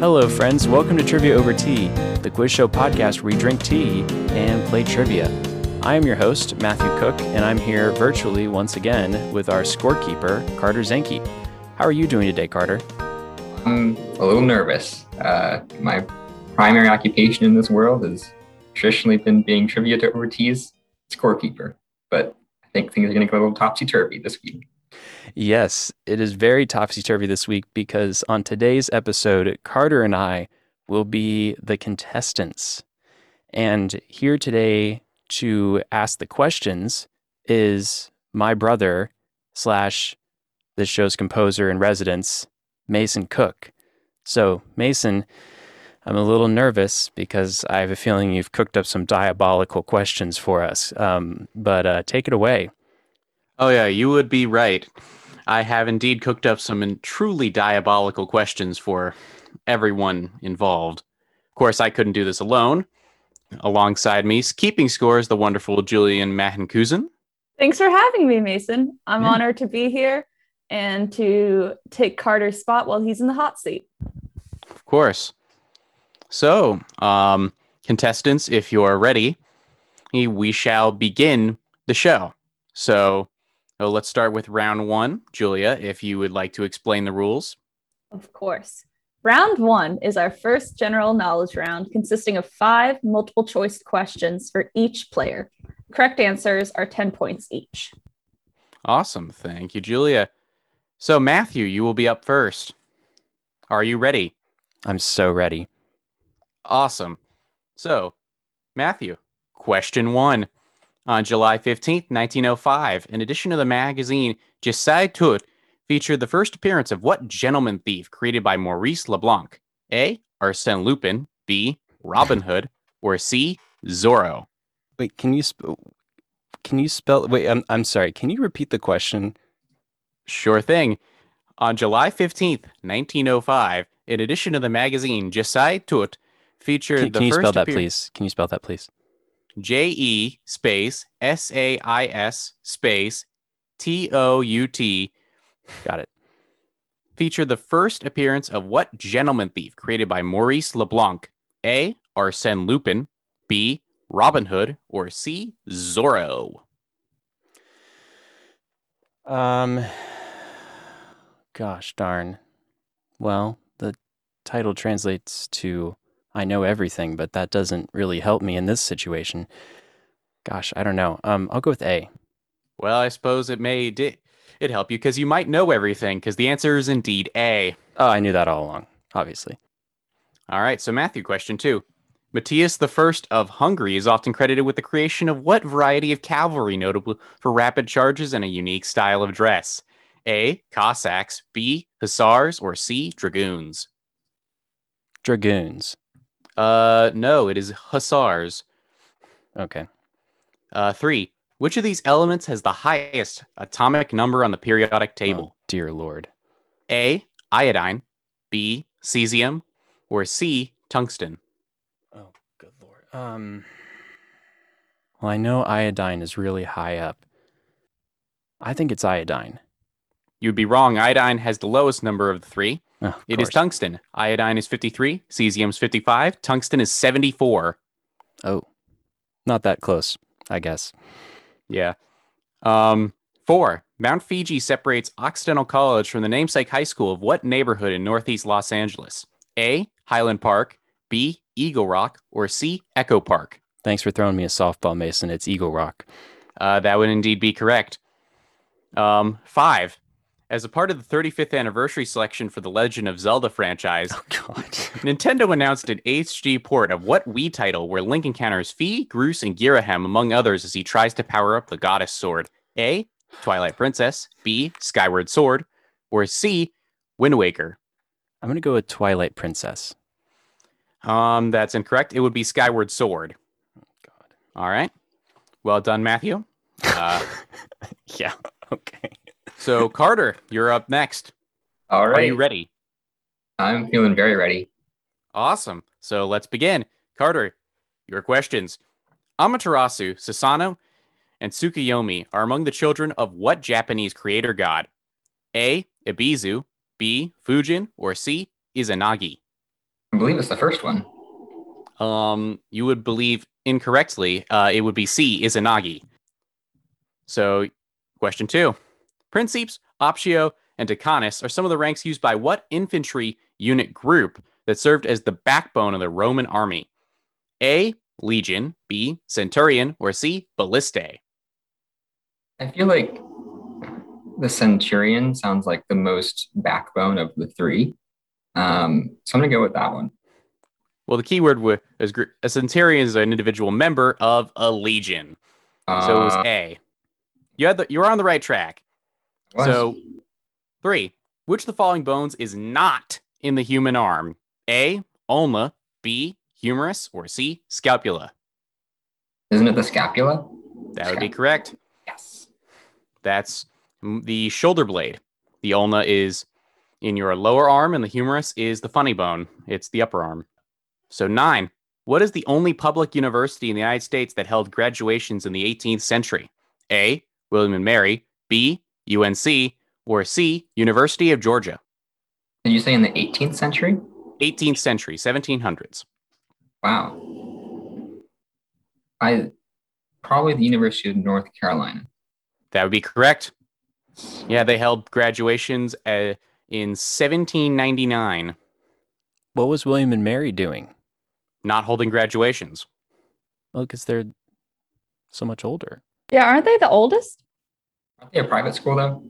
Hello, friends. Welcome to Trivia Over Tea, the quiz show podcast where we drink tea and play trivia. I am your host, Matthew Cook, and I'm here virtually once again with our scorekeeper, Carter Zenke. How are you doing today, Carter? I'm a little nervous. Uh, my primary occupation in this world has traditionally been being trivia Over Tea's scorekeeper, but I think things are going to go a little topsy turvy this week. Yes, it is very topsy turvy this week because on today's episode, Carter and I will be the contestants. And here today to ask the questions is my brother slash this show's composer in residence, Mason Cook. So, Mason, I'm a little nervous because I have a feeling you've cooked up some diabolical questions for us. Um, but uh, take it away. Oh, yeah, you would be right. I have indeed cooked up some truly diabolical questions for everyone involved. Of course, I couldn't do this alone. Alongside me, keeping score is the wonderful Julian Mahenkuzen. Thanks for having me, Mason. I'm Yeah. honored to be here and to take Carter's spot while he's in the hot seat. Of course. So, um, contestants, if you're ready, we shall begin the show. So, uh, let's start with round one. Julia, if you would like to explain the rules. Of course. Round one is our first general knowledge round consisting of five multiple choice questions for each player. Correct answers are 10 points each. Awesome. Thank you, Julia. So, Matthew, you will be up first. Are you ready? I'm so ready. Awesome. So, Matthew, question one. On July 15th, 1905, an edition of the magazine Je sais tout featured the first appearance of what gentleman thief created by Maurice Leblanc? A. Arsène Lupin, B. Robin Hood, or C. Zorro? Wait, can you sp- can you spell? Wait, I'm I'm sorry. Can you repeat the question? Sure thing. On July 15th, 1905, an edition of the magazine Je sais tout featured Can, the can you first spell that, appear- please? Can you spell that, please? J E space S A I S space T O U T Got it. featured the first appearance of what gentleman thief created by Maurice Leblanc? A. Arsène Lupin, B. Robin Hood, or C. Zorro? Um, gosh darn. Well, the title translates to "I know everything," but that doesn't really help me in this situation. Gosh, I don't know. Um, I'll go with A. Well, I suppose it may di- it help you because you might know everything because the answer is indeed A. Oh, I knew that all along. Obviously. All right, so Matthew, question two. Matthias I of Hungary is often credited with the creation of what variety of cavalry notable for rapid charges and a unique style of dress? A. Cossacks, B. Hussars, or C. Dragoons? Dragoons. Uh, no, it is Hussars. Okay. Uh, three. Which of these elements has the highest atomic number on the periodic table? Oh, dear Lord. A. Iodine, B. Cesium, or C. Tungsten? Oh, good lord. Um. Well, I know iodine is really high up. I think it's iodine. You'd be wrong. Iodine has the lowest number of the three. Oh, It is course. tungsten. Iodine is 53, cesium is 55, tungsten is 74. Oh, not that close, I guess. Yeah. Um, four. Mount Fiji separates Occidental College from the namesake high school of what neighborhood in Northeast Los Angeles? A. Highland Park, B. Eagle Rock, or C. Echo Park? Thanks for throwing me a softball, Mason. It's Eagle Rock. Uh, that would indeed be correct. Um, five. As a part of the 35th anniversary selection for the Legend of Zelda franchise, Oh God. Nintendo announced an HD port of what Wii title where Link encounters Fi, Groose, and Girahim, among others, as he tries to power up the Goddess Sword? A. Twilight Princess, B. Skyward Sword, or C. Wind Waker? I'm gonna go with Twilight Princess. Um, that's incorrect. It would be Skyward Sword. Oh, God. All right. Well done, Matthew. Uh, Yeah. Okay. So, Carter, you're up next. All Are you ready? I'm feeling very ready. Awesome. So let's begin. Carter, your questions. Amaterasu, Susanoo, and Tsukuyomi are among the children of what Japanese creator god? A. Ebisu, B. Fujin, or C. Izanagi? I believe it's the first one. Um, you would believe incorrectly. Uh, it would be C, Izanagi. So, question two Princeps, Optio, and Decanus are some of the ranks used by what infantry unit group that served as the backbone of the Roman army? A. Legion, B. Centurion, or C. Ballistae? I feel like the Centurion sounds like the most backbone of the three. Um, so I'm gonna go with that one. Well, the keyword was is gr- a centurion is an individual member of a legion. So it was Uh, A. You had the you were on the right track. Was- So three. Which of the following bones is not in the human arm? A. Ulna. B. Humerus. Or C. Scapula. isn't it the scapula? That would be correct. Yes. That's the shoulder blade. The ulna is in your lower arm, and the humerus is the funny bone. It's the upper arm. So, nine. What is the only public university in the United States that held graduations in the 18th century? A. William and Mary. B. UNC. Or C. University of Georgia. Did you say in the 18th century? 18th century, 1700s. Wow. I probably the University of North Carolina. That would be correct. Yeah, they held graduations uh, in 1799, What was William and Mary doing? not holding graduations. Well, because they're so much older. Yeah, aren't they the oldest? Aren't they a private school though?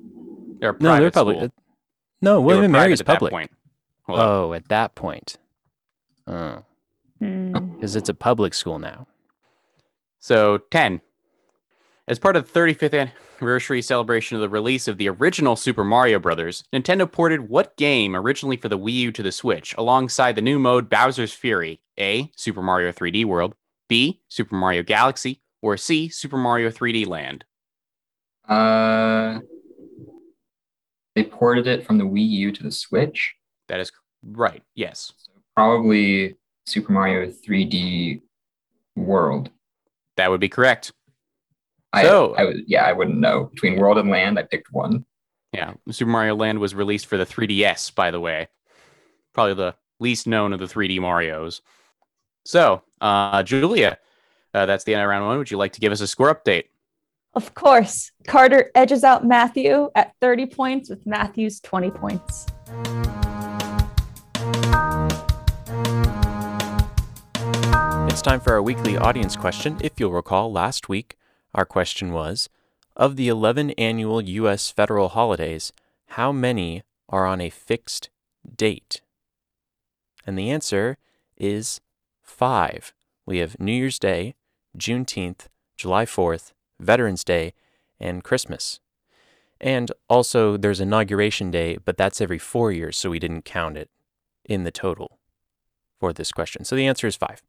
They're a No, they're private public. school. No, William and Mary is at that public. point. Oh, at that point. Oh, Hmm. because it's a public school now. So 10. As part of the 35th anniversary celebration of the release of the original Super Mario Bros., Nintendo ported what game originally for the Wii U to the Switch alongside the new mode Bowser's Fury? A. Super Mario 3D World, B. Super Mario Galaxy, or C. Super Mario 3D Land? Uh, they ported it from the Wii U to the Switch. That is right. Yes. Probably Super Mario 3D World. That would be correct. I, So- I would, yeah, I wouldn't know between World and Land. I picked one. Yeah. Super Mario Land was released for the 3DS, by the way. Probably the least known of the 3D Marios. So, uh, Julia, uh, that's the end of round one. Would you like to give us a score update? Of course, Carter edges out Matthew at 30 points with Matthew's 20 points. It's time for our weekly audience question. If you'll recall, last week our question was Of the 11 annual U.S. federal holidays, how many are on a fixed date? And the answer is five. We have New Year's Day, Juneteenth, July 4th, Veterans Day, and Christmas. And also, there's Inauguration Day, but that's every four years, so we didn't count it in the total for this question. So the answer is five.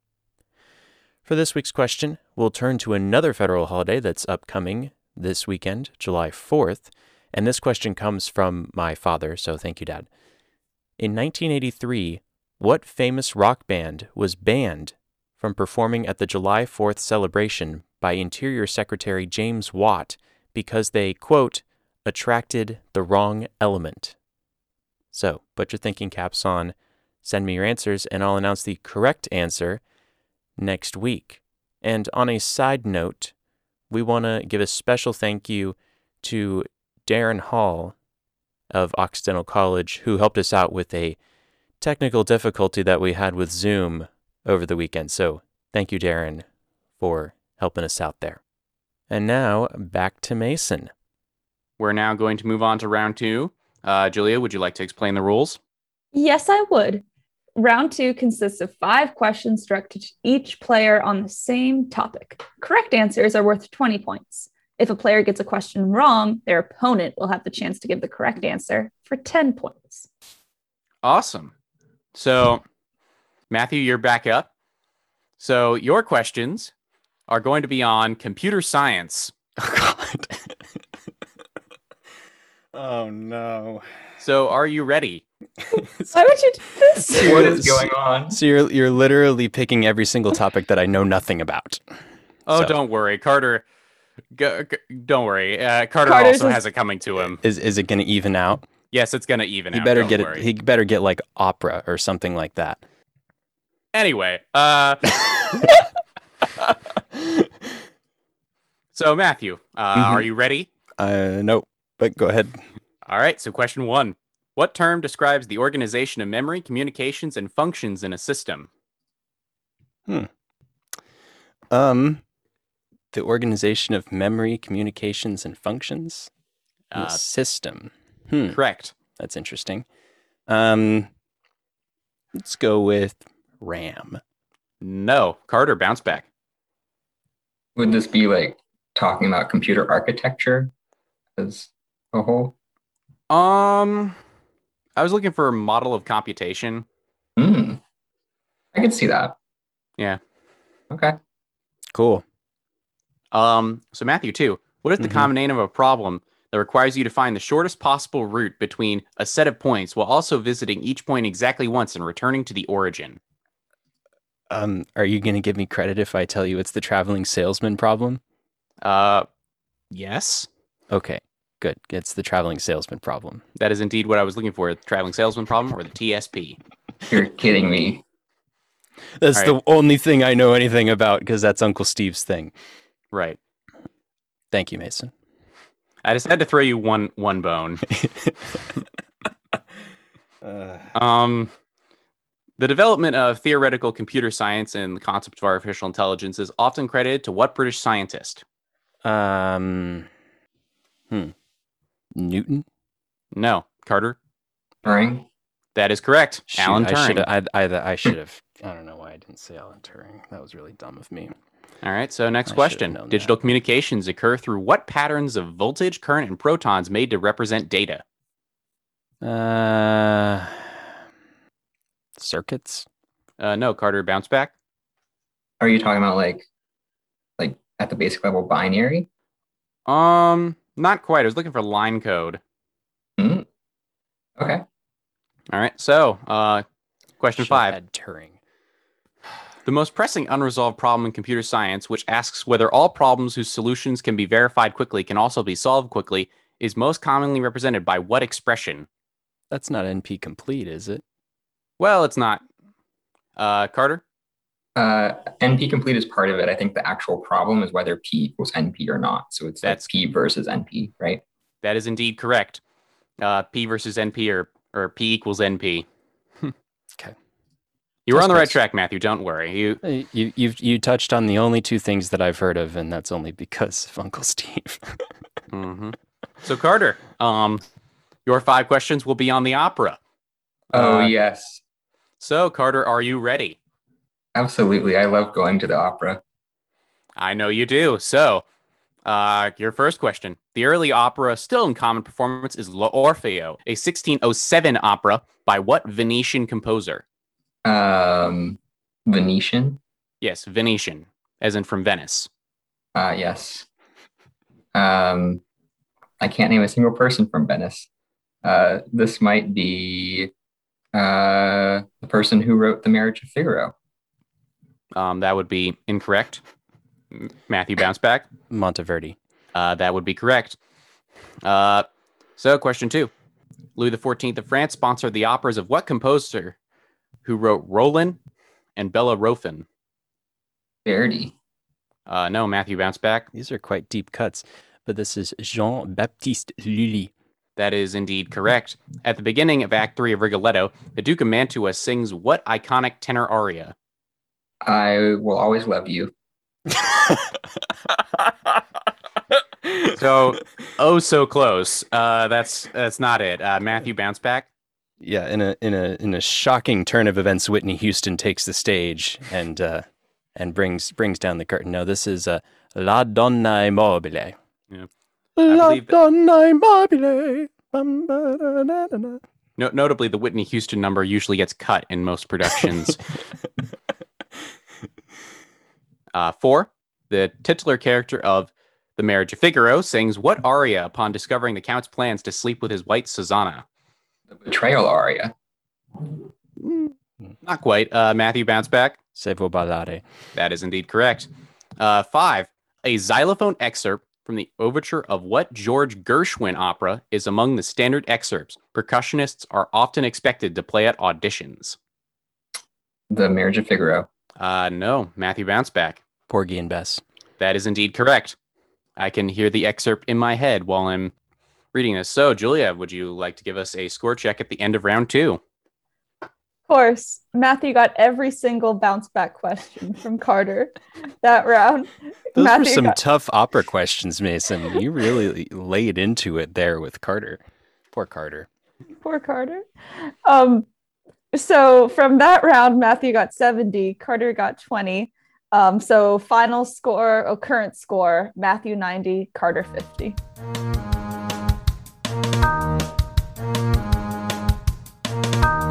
For this week's question, we'll turn to another federal holiday that's upcoming this weekend, July 4th. And this question comes from my father, so thank you, Dad. In 1983, what famous rock band was banned from performing at the July 4th celebration by Interior Secretary James Watt because they, quote, attracted the wrong element? So put your thinking caps on, send me your answers, and I'll announce the correct answer next week. And on a side note, we want to give a special thank you to Darren Hall of Occidental College, who helped us out with a technical difficulty that we had with Zoom over the weekend. So thank you, Darren, for helping us out there. And now back to Mason. We're now going to move on to round two. Uh, Julia, would you like to explain the rules? Yes, I would. Round two consists of five questions directed to each player on the same topic. Correct answers are worth 20 points. If a player gets a question wrong, their opponent will have the chance to give the correct answer for 10 points. Awesome. So, Matthew, you're back up. So, your questions are going to be on computer science. Oh, God. oh, no. So, are you ready? Why would you do this? What is going on? So you're, you're literally picking every single topic that I know nothing about. Oh, So- don't worry. Carter, go, g- don't worry. Uh, Carter Carter's also is- has it coming to him. Is, is it going to even out? Yes, it's going to even He out. better don't get worry. it. He better get like opera or something like that. Anyway, uh, so Matthew, uh, Mhm. are you ready? Uh, no, but go ahead. All right. So question one: What term describes the organization of memory, communications, and functions in a system? Hmm. Um, the organization of memory, communications, and functions. in a Uh, system. Hmm, correct. that's interesting. Um, let's go with RAM. No. Carter, bounce back. Would this be like talking about computer architecture as a whole? Um, I was looking for a model of computation. Hmm. I could see that. Yeah. Okay. Cool. Um, so Matthew, too. What is the Mhm. common name of a problem that requires you to find the shortest possible route between a set of points while also visiting each point exactly once and returning to the origin? Um, are you going to give me credit if I tell you it's the traveling salesman problem? Uh, yes, Okay, good. It's the traveling salesman problem. that is indeed what I was looking for: the traveling salesman problem or the TSP. You're kidding me. That's All the only thing I know anything about because that's Uncle Steve's thing. Right. Thank you, Mason. I just had to throw you one one bone. Uh, Um, the development of theoretical computer science and the concept of artificial intelligence is often credited to what British scientist? um, hmm. Newton. No, Carter. Turing. That is correct. Shoot, Alan I should Turing. have. I, I, I should have. I don't know why I didn't say Alan Turing. That was really dumb of me. All right. So next I question: Digital that. communications occur through what patterns of voltage, current, and photons made to represent data? Uh, circuits. Uh, no, Carter. Bounce back. Are you talking about like, like at the basic level binary? Um, not quite. I was looking for line code. Hmm. Okay. All right. So, uh, question Should've five: Had Turing. The most pressing unresolved problem in computer science, which asks whether all problems whose solutions can be verified quickly can also be solved quickly, is most commonly represented by what expression? That's not NP complete, is it? Well, it's not. Uh, Carter? Uh, NP complete is part of it. I think the actual problem is whether P equals NP or not. So it's That's- that's P versus NP, right? That is indeed correct. Uh, P versus NP or, or P equals NP. Okay. You were on the right track, Matthew. Don't worry. You Uh, You you you touched on the only two things that I've heard of, and that's only because of Uncle Steve. Mhm. So Carter, um, your five questions will be on the opera. Oh Uh, yes, So Carter, are you ready? absolutely. I love going to the opera. I know you do. So, uh, your first question. The early opera still in common performance is L'Orfeo, a 1607 opera by what Venetian composer? Um, Venetian. Yes, Venetian, as in from Venice. Uh, yes. Um, I can't name a single person from Venice. Uh, this might be uh, the person who wrote The Marriage of Figaro. Um, that would be incorrect. Matthew bounce back. Monteverdi. Uh, that would be correct. Uh, so, question two. Louis XIV of France sponsored the operas of what composer who wrote Roland and Bellerophon? Verdi. Uh, no, Matthew bounce back. These are quite deep cuts, but this is Jean Baptiste Lully. That is indeed correct. At the beginning of Act 3 of Rigoletto, the Duke of Mantua sings what iconic tenor aria? I will always love you. So, oh, so close. Uh, that's that's not it. Uh, Matthew, bounce back. yeah, in a in a in a shocking turn of events, Whitney Houston takes the stage and uh, and brings brings down the curtain. No, this is uh, La Donna è Mobile. Yeah. La believe that-. No, notably, the Whitney Houston number usually gets cut in most productions. uh, four, the titular character of The Marriage of Figaro sings what aria upon discovering the Count's plans to sleep with his wife Susanna? The betrayal aria. Mm, Not quite. Uh, Matthew, bounce back. Se vuol ballare. That is indeed correct. Uh, five, a xylophone excerpt from the overture of what George Gershwin opera is among the standard excerpts percussionists are often expected to play at auditions. The Marriage of Figaro. Uh, no, Matthew bounce back. Porgy and Bess. That is indeed correct. I can hear the excerpt in my head while I'm reading this. So, Julia, would you like to give us a score check at the end of round two? Of course, Matthew got every single bounce back question from Carter that round. Those were some got- tough opera questions, Mason. You really laid into it there with Carter. Poor Carter. Poor Carter. Um, so from that round, Matthew got 70, Carter got 20. Um, so final score, or current score, Matthew 90, Carter 50.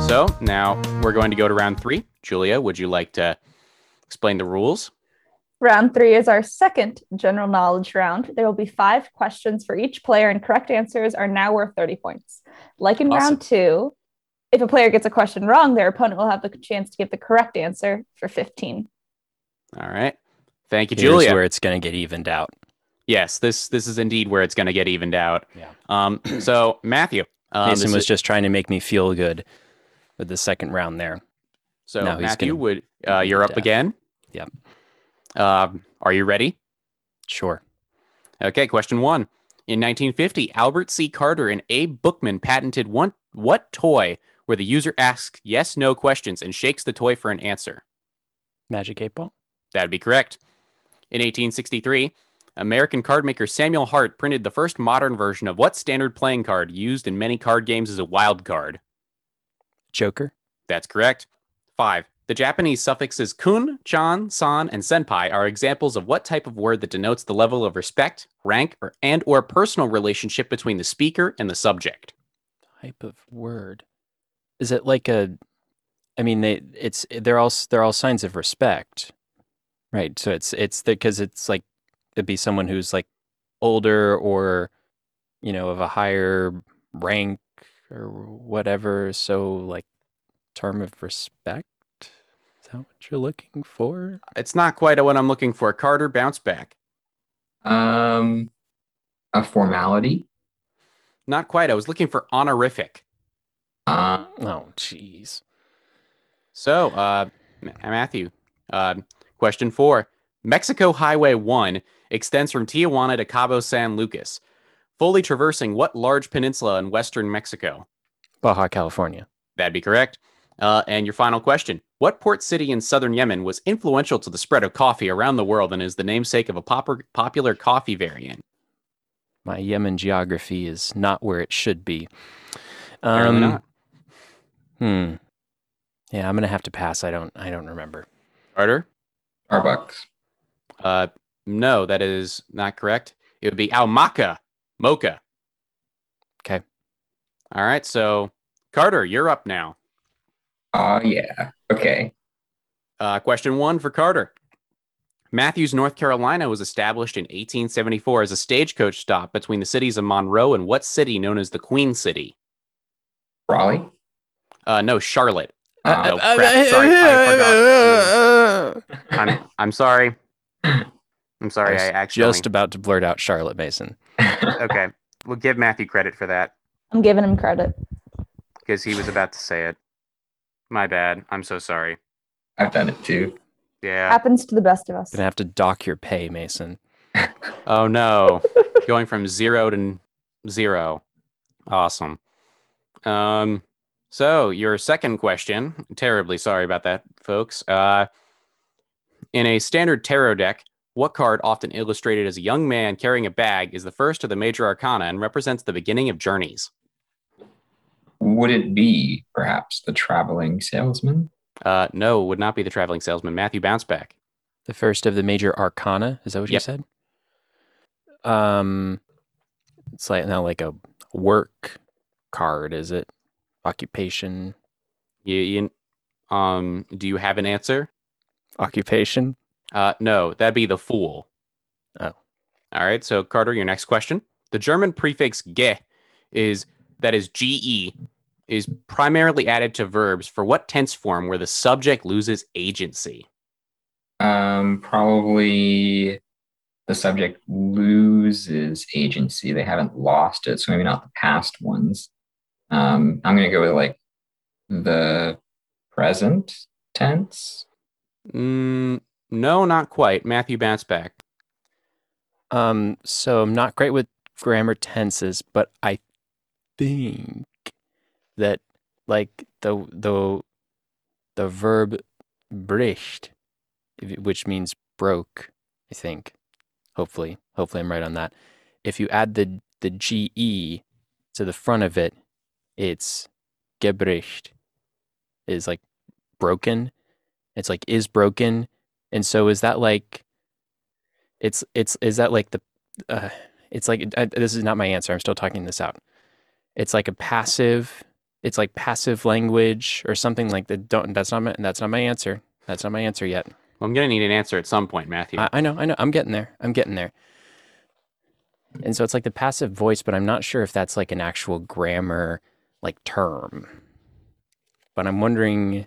So, now we're going to go to round three. Julia, would you like to explain the rules? Round three is our second general knowledge round. There will be five questions for each player, and correct answers are now worth 30 points. Like in Awesome. round two, if a player gets a question wrong, their opponent will have the chance to give the correct answer for 15. All right. Thank you, Here's Julia. where it's going to get evened out. Yes, this this is indeed where it's going to get evened out. Yeah. Um. So, Matthew. Um, Mason was is- just trying to make me feel good with the second round there. so no, Matthew gonna would. Uh, you're up death. again. Yep. Um. Are you ready? Sure. Okay, question one. In 1950, Albert C. Carter and Abe Bookman patented one, what toy where the user asks yes no questions and shakes the toy for an answer? Magic 8 Ball? That'd be correct. In 1863, American card maker Samuel Hart printed the first modern version of what standard playing card used in many card games as a wild card? Joker? That's correct. Five. The Japanese suffixes kun, chan, san, and senpai are examples of what type of word that denotes the level of respect, rank, or, and or personal relationship between the speaker and the subject. Type of word. Is it like a I mean they it's they're all they're all signs of respect. Right. So it's it's because it's like it'd be someone who's like older or you know of a higher rank or whatever so like term of respect is that what you're looking for It's not quite what I'm looking for. Carter, bounce back. Um, a formality. Not quite. I was looking for honorific. Uh, oh jeez So, uh, Matthew, uh, question four. Mexico Highway 1 extends from Tijuana to Cabo San Lucas, fully traversing what large peninsula in western Mexico? baja california That'd be correct. Uh, and your final question What port city in southern Yemen was influential to the spread of coffee around the world and is the namesake of a pop- popular coffee variant? my yemen geography is not where it should be Apparently Um, not. Hmm. Yeah, I'm gonna have to pass. I don't. I don't remember. Carter? Starbucks. Uh, no, that is not correct. It would be Almaca, Mocha. Okay. All right. So, Carter, you're up now. Oh yeah. Okay. Uh, question one for Carter. Matthews, North Carolina was established in 1874 as a stagecoach stop between the cities of Monroe and what city known as the Queen City? Raleigh. Uh, no, Charlotte. Uh, Oh, crap. Sorry, I forgot. I'm, I'm sorry. I'm sorry. I I, actually just about to blurt out Charlotte Mason. okay. We'll give Matthew credit for that I'm giving him credit. because he was about to say it. My bad. I'm so sorry. I've done it too. Yeah. Happens to the best of us. Gonna have to dock your pay, Mason. Oh no. Going from zero to zero. Awesome. Um so your second question, terribly sorry about that, folks. Uh in a standard tarot deck, what card often illustrated as a young man carrying a bag is the first of the major arcana and represents the beginning of journeys? Would it be perhaps the traveling salesman? Uh no, would not be the traveling salesman. Matthew bounce back. The first of the major arcana. Is that what you said? Um, it's like now like a work card. Is it occupation? You, you um do you have an answer? Occupation. Uh, no, that'd be the fool. Oh. All right. So Carter, your next question. The German prefix ge is that is ge is primarily added to verbs for what tense form where the subject loses agency? Um, probably the subject loses agency. They haven't lost it, so maybe not the past ones. Um, I'm gonna go with like the present tense. Mm, no, not quite. Matthew bounce back. Um, so I'm not great with grammar tenses, but I think that like the the the verb bricht, which means broke, I think. Hopefully, hopefully I'm right on that. If you add the the ge to the front of it, it's gebricht. Is like broken. It's like is broken. And so is that like it's it's is that like the uh, it's like I, this is not my answer. I'm still talking this out. It's like a passive. It's like passive language or something like that. Don't. That's not my. That's not my answer. That's not my answer yet. Well, I'm gonna need an answer at some point, Matthew. I, I know. I know. I'm getting there. I'm getting there. And so it's like the passive voice, but I'm not sure if that's like an actual grammar like term. But I'm wondering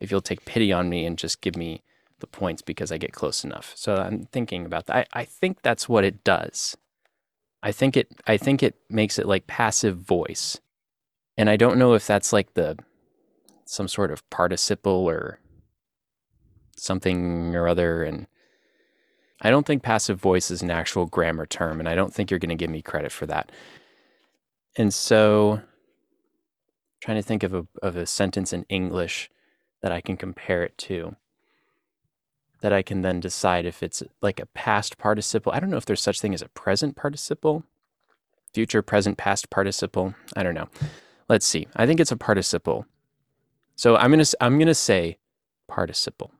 if you'll take pity on me and just give me the points because I get close enough. So I'm thinking about that. I, I think that's what it does. I think it I think it makes it like passive voice. And I don't know if that's like the some sort of participle or something or other and I don't think passive voice is an actual grammar term and I don't think you're going to give me credit for that. And so trying to think of a of a sentence in English that I can compare it to that I can then decide if it's like a past participle. I don't know if there's such thing as a present participle, future, present, past participle. I don't know. Let's see. I think it's a participle. So I'm gonna s- I'm gonna say participle,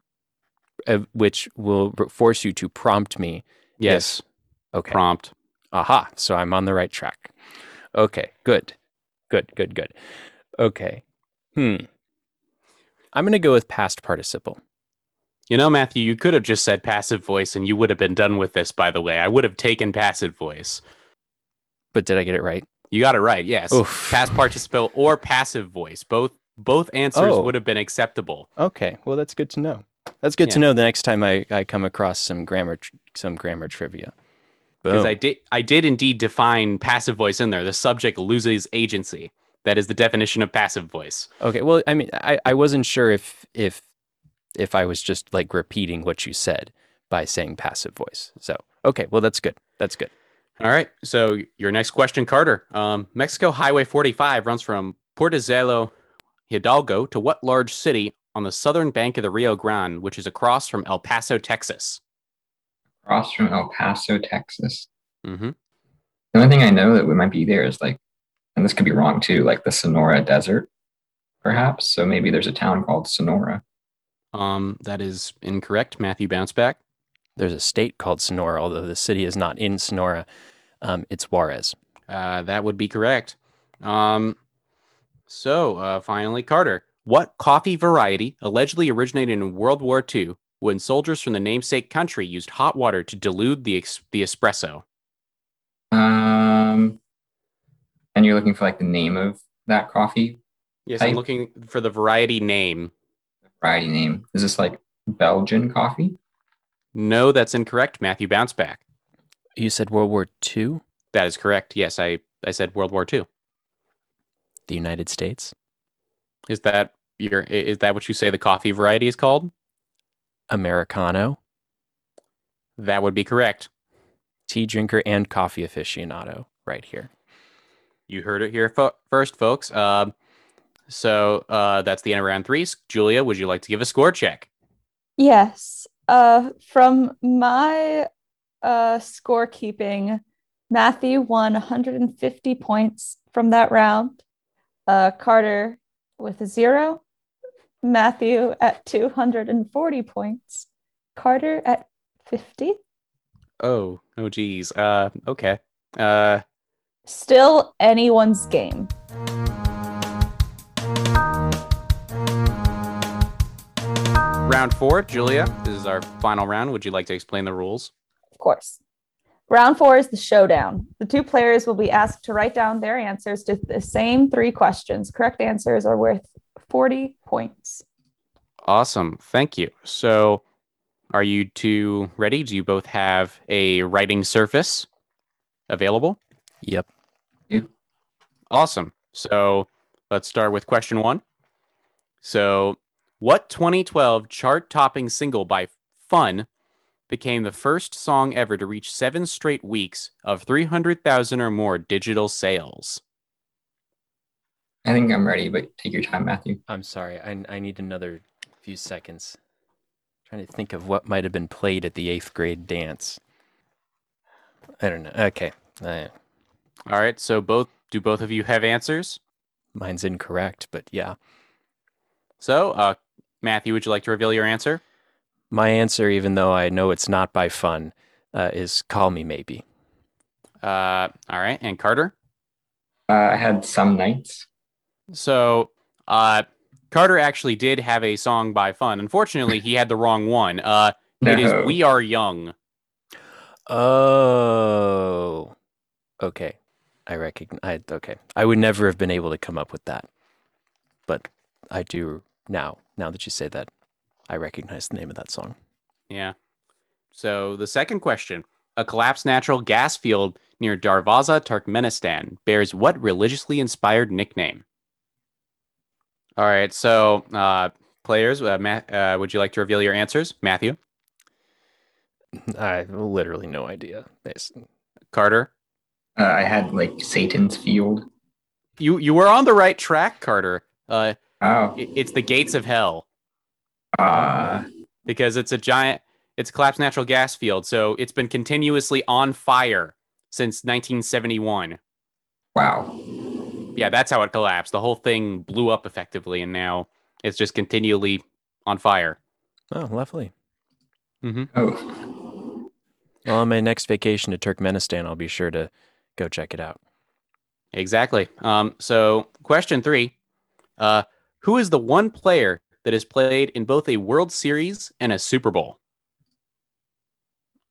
uh, which will force you to prompt me. yes. Okay. Prompt. Aha. So I'm on the right track. Okay. Good. Good. Good. Good. Okay. Hmm. I'm gonna go with past participle. You know, Matthew, you could have just said passive voice and you would have been done with this, by the way. I would have taken passive voice. But did I get it right? You got it right, yes. Oof. Past participle or passive voice. Both both answers Oh. would have been acceptable. Okay, well that's good to know. That's good to know the next time I, I come across some grammar some grammar trivia. Because I did I did indeed define passive voice in there. The subject loses agency. That is the definition of passive voice. okay, well I mean I, I wasn't sure if if if I was just like repeating what you said by saying passive voice. So okay, well that's good. That's good. All right. So your next question, Carter. Um, Mexico Highway 45 runs from Portezuelo Hidalgo to what large city on the southern bank of the Rio Grande, which is across from El Paso, Texas? Across from El Paso, Texas. Mm-hmm. The only thing I know that we might be there is like, and this could be wrong too, like the Sonora Desert, perhaps. So maybe there's a town called Sonora. Um, that is incorrect. Matthew bounce back. There's a state called Sonora, although the city is not in Sonora. Um, it's Juarez. Uh, that would be correct. Um, so uh, finally, Carter. What coffee variety allegedly originated in World War II when soldiers from the namesake country used hot water to dilute the ex- the espresso? Um, and you're looking for like the name of that coffee Yes, I'm looking for the variety name. Variety name. Is this like Belgian coffee? No, that's incorrect. Matthew bounce back. You said World War II, That is correct. Yes, I, I said World War II. the United States, Is that your is that what you say the coffee variety is called? Americano, That would be correct. tea drinker and coffee aficionado, right here. You heard it here fo- first, folks. Um, so uh, that's the end of round three. Julia, would you like to give a score check? Yes. Uh, from my uh, scorekeeping, Matthew won 150 points from that round. Uh, Carter with a zero. Matthew at 240 points. Carter at 50. Oh, oh, geez. Uh, okay. Uh, Still anyone's game. Round four, Julia. This is our final round. Would you like to explain the rules? Of course. Round four is the showdown. The two players will be asked to write down their answers to the same three questions. Correct answers are worth 40 points. Awesome. Thank you. So, are you two ready? Do you both have a writing surface available? Yep. Awesome. So, let's start with question one. So, What 2012 chart topping single by Fun became the first song ever to reach seven straight weeks of 300,000 or more digital sales? I think I'm ready, but take your time, Matthew. I'm sorry. I, I need another few seconds. trying to think of what might have been played at the eighth grade dance. I don't know. Okay. Uh, All right. So both do both of you have answers? mine's incorrect, but yeah. So, uh, Matthew, would you like to reveal your answer? My answer, even though I know it's not by fun, uh, is Call Me Maybe. Uh, all right. And Carter? Uh, I had some nights. So, uh, Carter actually did have a song by Fun. Unfortunately, he had the wrong one. Uh, It is We Are Young. Oh. Okay. I recognize. I, okay. I would never have been able to come up with that. But I do now. Now that you say that, I recognize the name of that song. Yeah. So the second question A collapsed natural gas field near Darvaza, Turkmenistan bears what religiously inspired nickname? All right. So, uh, players, uh, Ma- uh, would you like to reveal your answers? Matthew, I have literally no idea. It's- Carter. Uh, I had like Satan's Field. You you were on the right track, Carter. Oh, it's the gates of hell uh, because it's a giant, it's a collapsed natural gas field. So it's been continuously on fire since 1971. wow. yeah, that's how it collapsed. The whole thing blew up effectively, and now it's just continually on fire. Oh, lovely. Mm-hmm. Oh, Well, on my next vacation to Turkmenistan, I'll be sure to go check it out. Exactly. Um, so, question three: uh, Who is the one player that has played in both a World Series and a Super Bowl?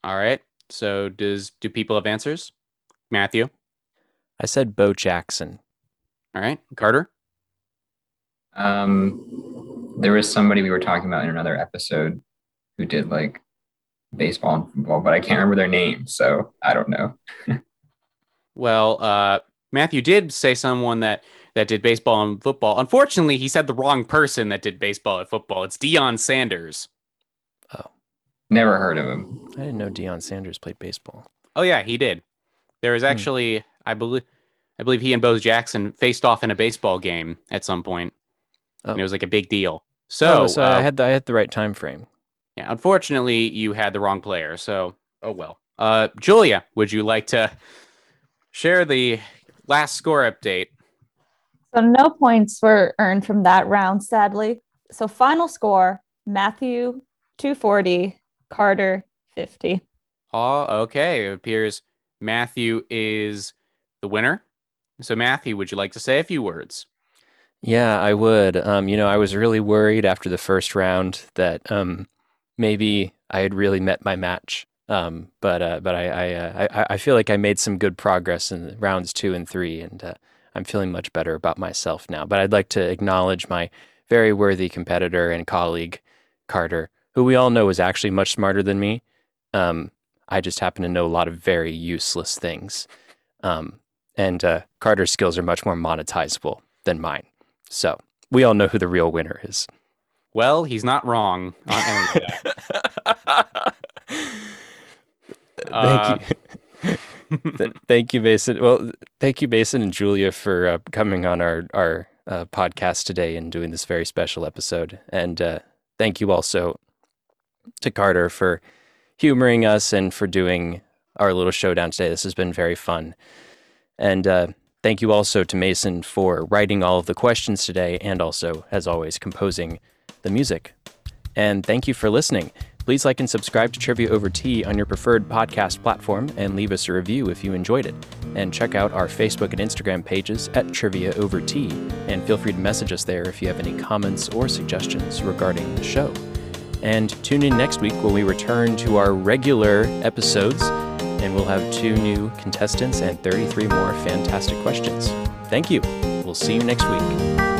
All right. So, does do people have answers? Matthew. I said Bo Jackson. All right. Carter. um, there was somebody we were talking about in another episode who did like baseball and football, but I can't remember their name, so I don't know. Well, uh, Matthew did say someone that that did baseball and football. Unfortunately, he said the wrong person that did baseball and football. It's Deion Sanders. Oh, never heard of him. I didn't know Deion Sanders played baseball. Oh yeah, he did. There was actually, I believe, I believe he and Bo Jackson faced off in a baseball game at some point, point. Oh. it was like a big deal. So, oh, so uh, I had the, I had the right time frame. yeah, unfortunately, you had the wrong player. So, oh well. Uh, Julia, would you like to share the last score update? So no points were earned from that round, sadly. So final score Matthew 240, Carter 50. Oh, okay. It appears Matthew is the winner. So, Matthew, would you like to say a few words? Yeah, I would. Um, you know, I was really worried after the first round that um, maybe I had really met my match. Um, but uh, but I I, uh, I I feel like I made some good progress in rounds two and three, and uh, I'm feeling much better about myself now. But I'd like to acknowledge my very worthy competitor and colleague, Carter, who we all know is actually much smarter than me. Um, I just happen to know a lot of very useless things. Um, and uh, Carter's skills are much more monetizable than mine. So we all know who the real winner is. Well, he's not wrong on any of that. Uh, thank you. Th- thank you, Mason. Well, thank you, Mason and Julia, for uh, coming on our our uh, podcast today and doing this very special episode. And uh, thank you also to Carter for humoring us and for doing our little showdown today. This has been very fun. And uh, thank you also to Mason for writing all of the questions today and also, as always, composing the music. And thank you for listening. Please like and subscribe to Trivia Over Tea on your preferred podcast platform and leave us a review if you enjoyed it. And check out our Facebook and Instagram pages at Trivia Over Tea. And feel free to message us there if you have any comments or suggestions regarding the show. And tune in next week when we return to our regular episodes and we'll have two new contestants and 33 more fantastic questions. Thank you. We'll see you next week.